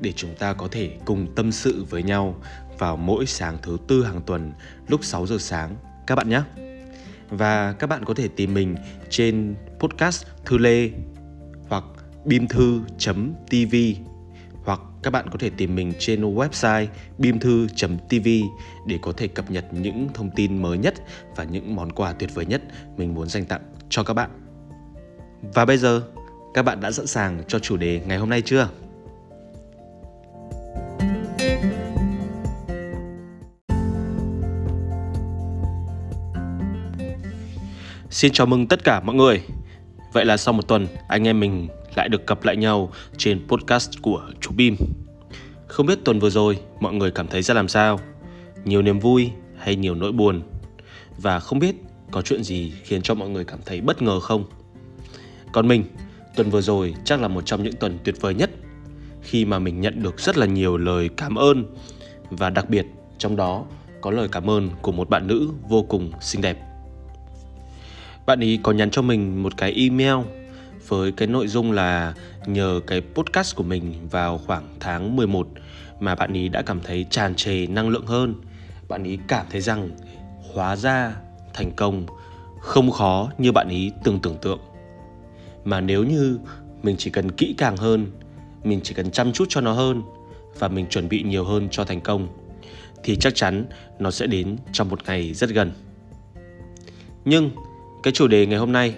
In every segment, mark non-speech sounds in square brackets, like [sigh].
để chúng ta có thể cùng tâm sự với nhau vào mỗi sáng thứ tư hàng tuần lúc 6 giờ sáng các bạn nhé. Và các bạn có thể tìm mình trên podcast Thư Lê hoặc bimthu.tv hoặc các bạn có thể tìm mình trên website bimthu.tv để có thể cập nhật những thông tin mới nhất và những món quà tuyệt vời nhất mình muốn dành tặng cho các bạn. Và bây giờ, các bạn đã sẵn sàng cho chủ đề ngày hôm nay chưa? Xin chào mừng tất cả mọi người. Vậy là sau một tuần, anh em mình lại được gặp lại nhau trên podcast của chú Bim. Không biết tuần vừa rồi mọi người cảm thấy ra làm sao? Nhiều niềm vui hay nhiều nỗi buồn? Và không biết có chuyện gì khiến cho mọi người cảm thấy bất ngờ không? Còn mình, tuần vừa rồi chắc là một trong những tuần tuyệt vời nhất khi mà mình nhận được rất là nhiều lời cảm ơn và đặc biệt trong đó có lời cảm ơn của một bạn nữ vô cùng xinh đẹp. Bạn ấy có nhắn cho mình một cái email với cái nội dung là nhờ cái podcast của mình vào khoảng tháng 11 mà bạn ấy đã cảm thấy tràn trề năng lượng hơn. Bạn ấy cảm thấy rằng hóa ra thành công không khó như bạn ấy từng tưởng tượng. Mà nếu như mình chỉ cần kỹ càng hơn, mình chỉ cần chăm chút cho nó hơn và mình chuẩn bị nhiều hơn cho thành công thì chắc chắn nó sẽ đến trong một ngày rất gần. Nhưng cái chủ đề ngày hôm nay,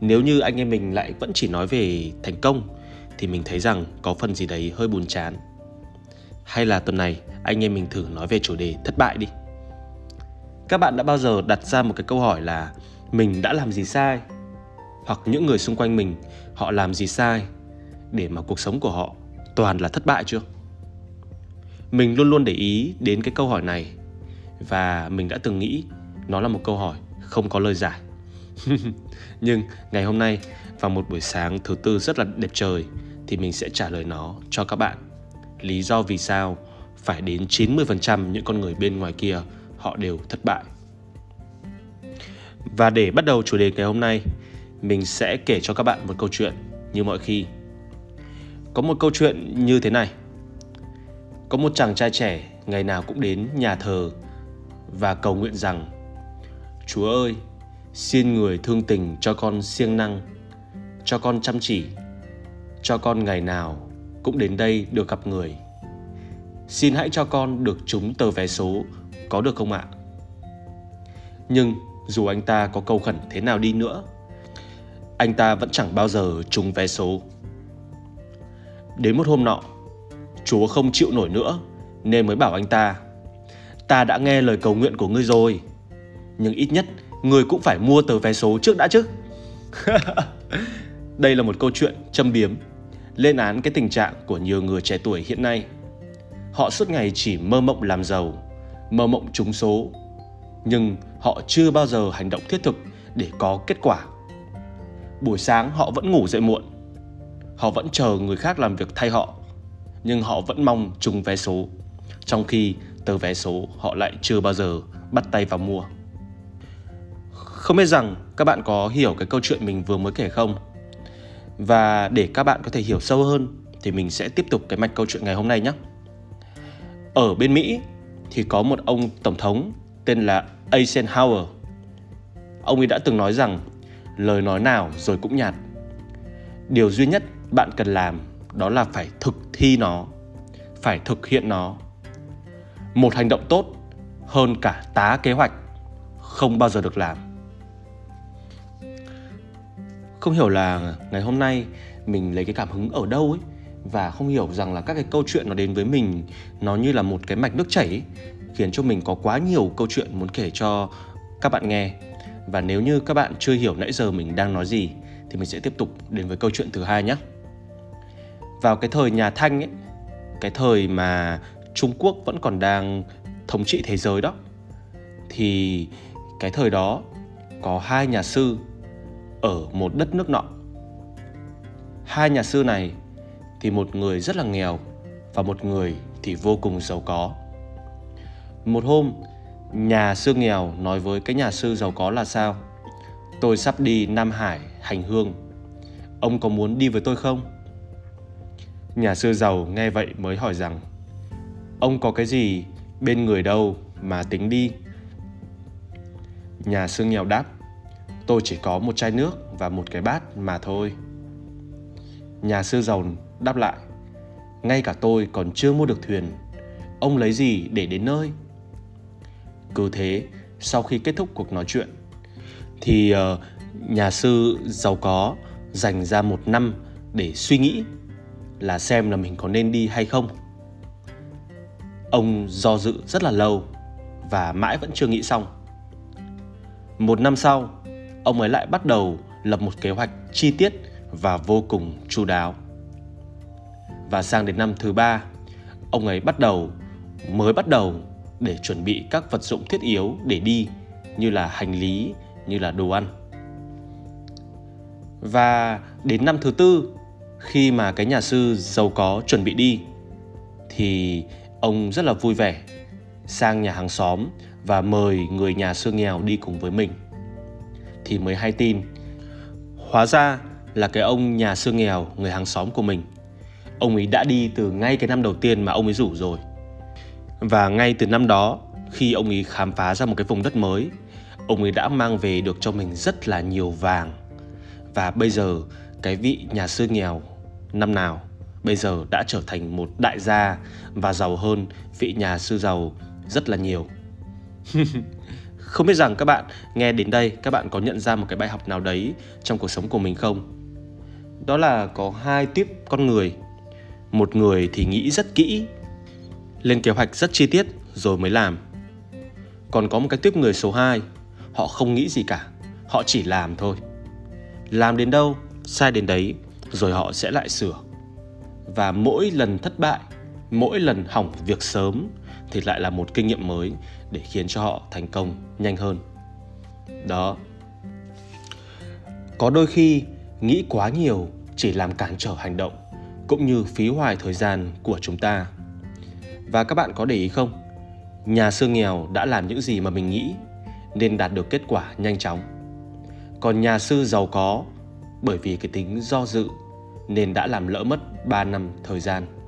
nếu như anh em mình lại vẫn chỉ nói về thành công, thì mình thấy rằng có phần gì đấy hơi buồn chán. Hay là tuần này, anh em mình thử nói về chủ đề thất bại đi. Các bạn đã bao giờ đặt ra một cái câu hỏi là mình đã làm gì sai? Hoặc những người xung quanh mình, họ làm gì sai để mà cuộc sống của họ toàn là thất bại chưa? Mình luôn luôn để ý đến cái câu hỏi này và mình đã từng nghĩ nó là một câu hỏi không có lời giải. [laughs] Nhưng ngày hôm nay vào một buổi sáng thứ tư rất là đẹp trời thì mình sẽ trả lời nó cho các bạn. Lý do vì sao phải đến 90% những con người bên ngoài kia họ đều thất bại. Và để bắt đầu chủ đề ngày hôm nay, mình sẽ kể cho các bạn một câu chuyện như mọi khi. Có một câu chuyện như thế này. Có một chàng trai trẻ ngày nào cũng đến nhà thờ và cầu nguyện rằng Chúa ơi, xin người thương tình cho con siêng năng, cho con chăm chỉ, cho con ngày nào cũng đến đây được gặp người. Xin hãy cho con được trúng tờ vé số, có được không ạ? Nhưng dù anh ta có cầu khẩn thế nào đi nữa, anh ta vẫn chẳng bao giờ trúng vé số. Đến một hôm nọ, chúa không chịu nổi nữa nên mới bảo anh ta ta đã nghe lời cầu nguyện của ngươi rồi, nhưng ít nhất người cũng phải mua tờ vé số trước đã chứ. [laughs] Đây là một câu chuyện châm biếm, lên án cái tình trạng của nhiều người trẻ tuổi hiện nay. Họ suốt ngày chỉ mơ mộng làm giàu, mơ mộng trúng số, nhưng họ chưa bao giờ hành động thiết thực để có kết quả. Buổi sáng họ vẫn ngủ dậy muộn, họ vẫn chờ người khác làm việc thay họ, nhưng họ vẫn mong trúng vé số, trong khi tờ vé số họ lại chưa bao giờ bắt tay vào mua không biết rằng các bạn có hiểu cái câu chuyện mình vừa mới kể không? Và để các bạn có thể hiểu sâu hơn thì mình sẽ tiếp tục cái mạch câu chuyện ngày hôm nay nhé. Ở bên Mỹ thì có một ông tổng thống tên là Eisenhower. Ông ấy đã từng nói rằng lời nói nào rồi cũng nhạt. Điều duy nhất bạn cần làm đó là phải thực thi nó, phải thực hiện nó. Một hành động tốt hơn cả tá kế hoạch không bao giờ được làm không hiểu là ngày hôm nay mình lấy cái cảm hứng ở đâu ấy và không hiểu rằng là các cái câu chuyện nó đến với mình nó như là một cái mạch nước chảy ấy, khiến cho mình có quá nhiều câu chuyện muốn kể cho các bạn nghe. Và nếu như các bạn chưa hiểu nãy giờ mình đang nói gì thì mình sẽ tiếp tục đến với câu chuyện thứ hai nhé vào cái thời nhà thanh ấy cái thời mà trung quốc vẫn còn đang thống trị thế giới đó thì cái thời đó có hai nhà sư ở một đất nước nọ. Hai nhà sư này thì một người rất là nghèo và một người thì vô cùng giàu có. Một hôm, nhà sư nghèo nói với cái nhà sư giàu có là sao? Tôi sắp đi Nam Hải hành hương. Ông có muốn đi với tôi không? Nhà sư giàu nghe vậy mới hỏi rằng Ông có cái gì bên người đâu mà tính đi? Nhà sư nghèo đáp Tôi chỉ có một chai nước và một cái bát mà thôi. Nhà sư giàu đáp lại Ngay cả tôi còn chưa mua được thuyền Ông lấy gì để đến nơi? Cứ thế, sau khi kết thúc cuộc nói chuyện Thì uh, nhà sư giàu có dành ra một năm để suy nghĩ là xem là mình có nên đi hay không. Ông do dự rất là lâu và mãi vẫn chưa nghĩ xong. Một năm sau, ông ấy lại bắt đầu lập một kế hoạch chi tiết và vô cùng chu đáo. Và sang đến năm thứ ba, ông ấy bắt đầu mới bắt đầu để chuẩn bị các vật dụng thiết yếu để đi như là hành lý, như là đồ ăn. Và đến năm thứ tư, khi mà cái nhà sư giàu có chuẩn bị đi, thì ông rất là vui vẻ sang nhà hàng xóm và mời người nhà sư nghèo đi cùng với mình. Thì mới hay tin, hóa ra là cái ông nhà sư nghèo, người hàng xóm của mình. Ông ấy đã đi từ ngay cái năm đầu tiên mà ông ấy rủ rồi. Và ngay từ năm đó, khi ông ấy khám phá ra một cái vùng đất mới, ông ấy đã mang về được cho mình rất là nhiều vàng. Và bây giờ cái vị nhà sư nghèo năm nào bây giờ đã trở thành một đại gia và giàu hơn vị nhà sư giàu rất là nhiều. [laughs] không biết rằng các bạn nghe đến đây các bạn có nhận ra một cái bài học nào đấy trong cuộc sống của mình không? Đó là có hai tiếp con người. Một người thì nghĩ rất kỹ, lên kế hoạch rất chi tiết rồi mới làm. Còn có một cái tiếp người số 2, họ không nghĩ gì cả, họ chỉ làm thôi. Làm đến đâu, sai đến đấy, rồi họ sẽ lại sửa. Và mỗi lần thất bại, mỗi lần hỏng việc sớm thì lại là một kinh nghiệm mới để khiến cho họ thành công nhanh hơn. Đó. Có đôi khi, nghĩ quá nhiều chỉ làm cản trở hành động, cũng như phí hoài thời gian của chúng ta. Và các bạn có để ý không? Nhà sư nghèo đã làm những gì mà mình nghĩ, nên đạt được kết quả nhanh chóng. Còn nhà sư giàu có, bởi vì cái tính do dự, nên đã làm lỡ mất 3 năm thời gian.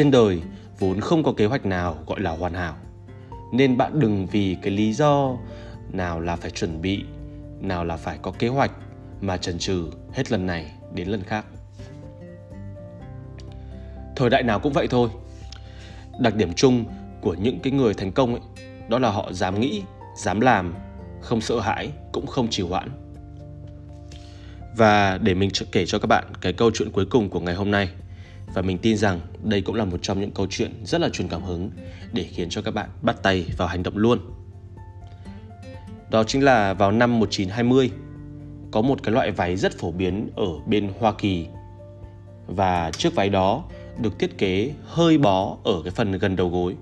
Trên đời vốn không có kế hoạch nào gọi là hoàn hảo. Nên bạn đừng vì cái lý do nào là phải chuẩn bị, nào là phải có kế hoạch mà chần chừ hết lần này đến lần khác. Thời đại nào cũng vậy thôi. Đặc điểm chung của những cái người thành công ấy, đó là họ dám nghĩ, dám làm, không sợ hãi, cũng không trì hoãn. Và để mình kể cho các bạn cái câu chuyện cuối cùng của ngày hôm nay và mình tin rằng đây cũng là một trong những câu chuyện rất là truyền cảm hứng để khiến cho các bạn bắt tay vào hành động luôn. Đó chính là vào năm 1920 có một cái loại váy rất phổ biến ở bên Hoa Kỳ và chiếc váy đó được thiết kế hơi bó ở cái phần gần đầu gối.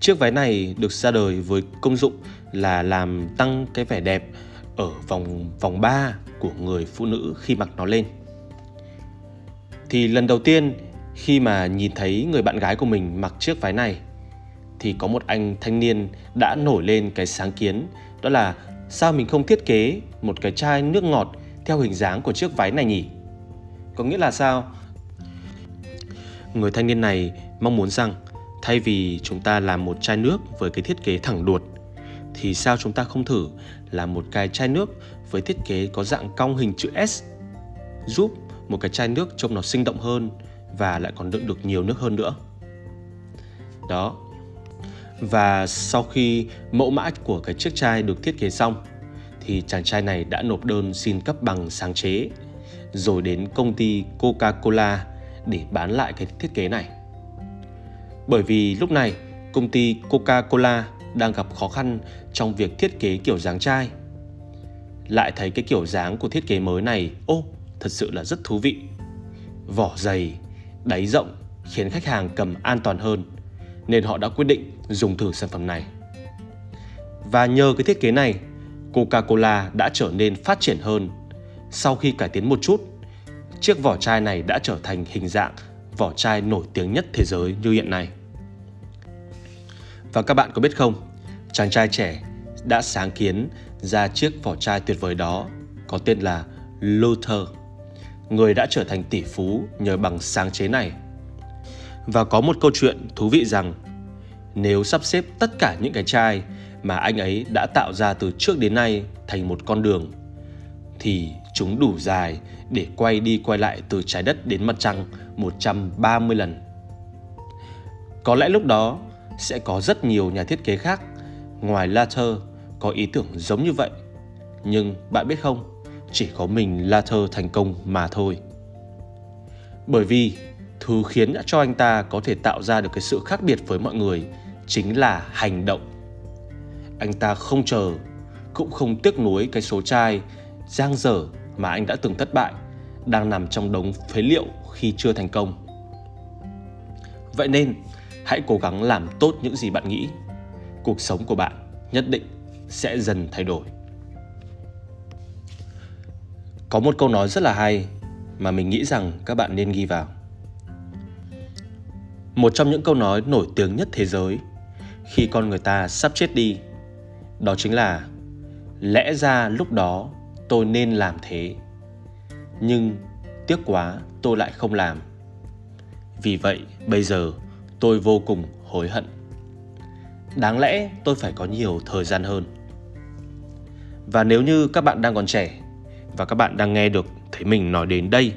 Chiếc váy này được ra đời với công dụng là làm tăng cái vẻ đẹp ở vòng vòng 3 của người phụ nữ khi mặc nó lên. Thì lần đầu tiên, khi mà nhìn thấy người bạn gái của mình mặc chiếc váy này, thì có một anh thanh niên đã nổi lên cái sáng kiến, đó là sao mình không thiết kế một cái chai nước ngọt theo hình dáng của chiếc váy này nhỉ? Có nghĩa là sao? Người thanh niên này mong muốn rằng thay vì chúng ta làm một chai nước với cái thiết kế thẳng đuột, thì sao chúng ta không thử làm một cái chai nước với thiết kế có dạng cong hình chữ S giúp một cái chai nước trông nó sinh động hơn và lại còn đựng được nhiều nước hơn nữa. Đó. Và sau khi mẫu mã của cái chiếc chai được thiết kế xong thì chàng trai này đã nộp đơn xin cấp bằng sáng chế rồi đến công ty Coca-Cola để bán lại cái thiết kế này. Bởi vì lúc này công ty Coca-Cola đang gặp khó khăn trong việc thiết kế kiểu dáng chai. Lại thấy cái kiểu dáng của thiết kế mới này, ô, thật sự là rất thú vị. Vỏ dày, đáy rộng khiến khách hàng cầm an toàn hơn nên họ đã quyết định dùng thử sản phẩm này. Và nhờ cái thiết kế này, Coca-Cola đã trở nên phát triển hơn. Sau khi cải tiến một chút, chiếc vỏ chai này đã trở thành hình dạng vỏ chai nổi tiếng nhất thế giới như hiện nay. Và các bạn có biết không, chàng trai trẻ đã sáng kiến ra chiếc vỏ chai tuyệt vời đó có tên là Luther. Người đã trở thành tỷ phú nhờ bằng sáng chế này. Và có một câu chuyện thú vị rằng nếu sắp xếp tất cả những cái chai mà anh ấy đã tạo ra từ trước đến nay thành một con đường thì chúng đủ dài để quay đi quay lại từ trái đất đến mặt trăng 130 lần. Có lẽ lúc đó sẽ có rất nhiều nhà thiết kế khác ngoài Latter có ý tưởng giống như vậy. Nhưng bạn biết không, chỉ có mình Lather thành công mà thôi. Bởi vì thứ khiến cho anh ta có thể tạo ra được cái sự khác biệt với mọi người chính là hành động. Anh ta không chờ, cũng không tiếc nuối cái số chai giang dở mà anh đã từng thất bại đang nằm trong đống phế liệu khi chưa thành công. Vậy nên, hãy cố gắng làm tốt những gì bạn nghĩ. Cuộc sống của bạn nhất định sẽ dần thay đổi. Có một câu nói rất là hay mà mình nghĩ rằng các bạn nên ghi vào. Một trong những câu nói nổi tiếng nhất thế giới khi con người ta sắp chết đi, đó chính là lẽ ra lúc đó tôi nên làm thế. Nhưng tiếc quá tôi lại không làm. Vì vậy bây giờ tôi vô cùng hối hận. Đáng lẽ tôi phải có nhiều thời gian hơn. Và nếu như các bạn đang còn trẻ và các bạn đang nghe được thấy mình nói đến đây,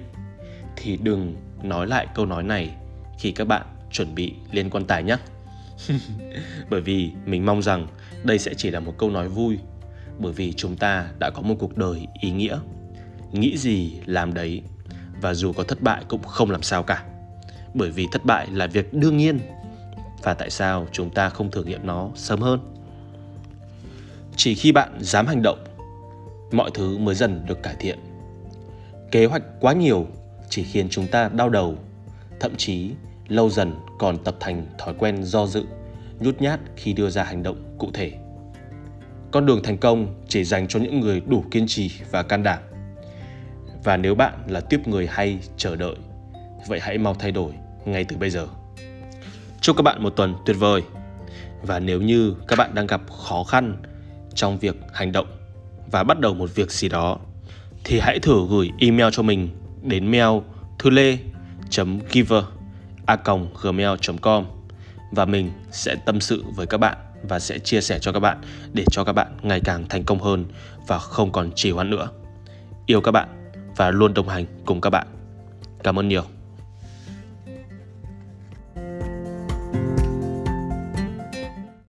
thì đừng nói lại câu nói này khi các bạn chuẩn bị lên quan tài nhé. [laughs] bởi vì mình mong rằng đây sẽ chỉ là một câu nói vui, bởi vì chúng ta đã có một cuộc đời ý nghĩa. Nghĩ gì làm đấy, và dù có thất bại cũng không làm sao cả. Bởi vì thất bại là việc đương nhiên, và tại sao chúng ta không thử nghiệm nó sớm hơn. Chỉ khi bạn dám hành động mọi thứ mới dần được cải thiện. Kế hoạch quá nhiều chỉ khiến chúng ta đau đầu, thậm chí lâu dần còn tập thành thói quen do dự, nhút nhát khi đưa ra hành động cụ thể. Con đường thành công chỉ dành cho những người đủ kiên trì và can đảm. Và nếu bạn là tiếp người hay chờ đợi, vậy hãy mau thay đổi ngay từ bây giờ. Chúc các bạn một tuần tuyệt vời. Và nếu như các bạn đang gặp khó khăn trong việc hành động và bắt đầu một việc gì đó, thì hãy thử gửi email cho mình đến mail thư lê giver a gmail.com và mình sẽ tâm sự với các bạn và sẽ chia sẻ cho các bạn để cho các bạn ngày càng thành công hơn và không còn trì hoãn nữa. Yêu các bạn và luôn đồng hành cùng các bạn. Cảm ơn nhiều.